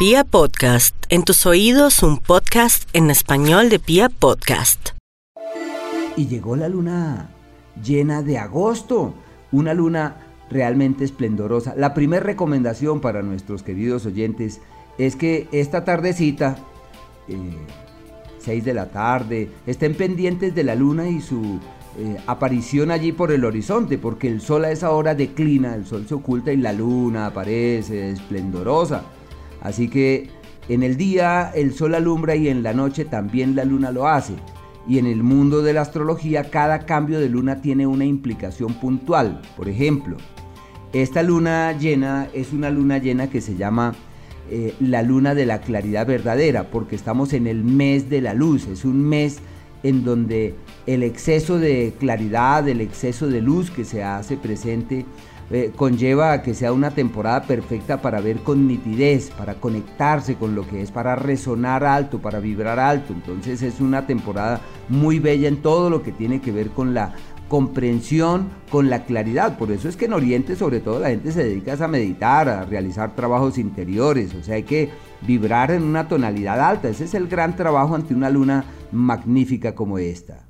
Pia Podcast, en tus oídos un podcast en español de Pia Podcast. Y llegó la luna llena de agosto, una luna realmente esplendorosa. La primera recomendación para nuestros queridos oyentes es que esta tardecita, 6 de la tarde, estén pendientes de la luna y su eh, aparición allí por el horizonte, porque el sol a esa hora declina, el sol se oculta y la luna aparece esplendorosa. Así que en el día el sol alumbra y en la noche también la luna lo hace. Y en el mundo de la astrología cada cambio de luna tiene una implicación puntual. Por ejemplo, esta luna llena es una luna llena que se llama eh, la luna de la claridad verdadera, porque estamos en el mes de la luz. Es un mes en donde el exceso de claridad, el exceso de luz que se hace presente eh, conlleva a que sea una temporada perfecta para ver con nitidez, para conectarse con lo que es, para resonar alto, para vibrar alto. Entonces es una temporada muy bella en todo lo que tiene que ver con la comprensión, con la claridad. Por eso es que en Oriente sobre todo la gente se dedica a meditar, a realizar trabajos interiores. O sea, hay que vibrar en una tonalidad alta. Ese es el gran trabajo ante una luna magnífica como esta.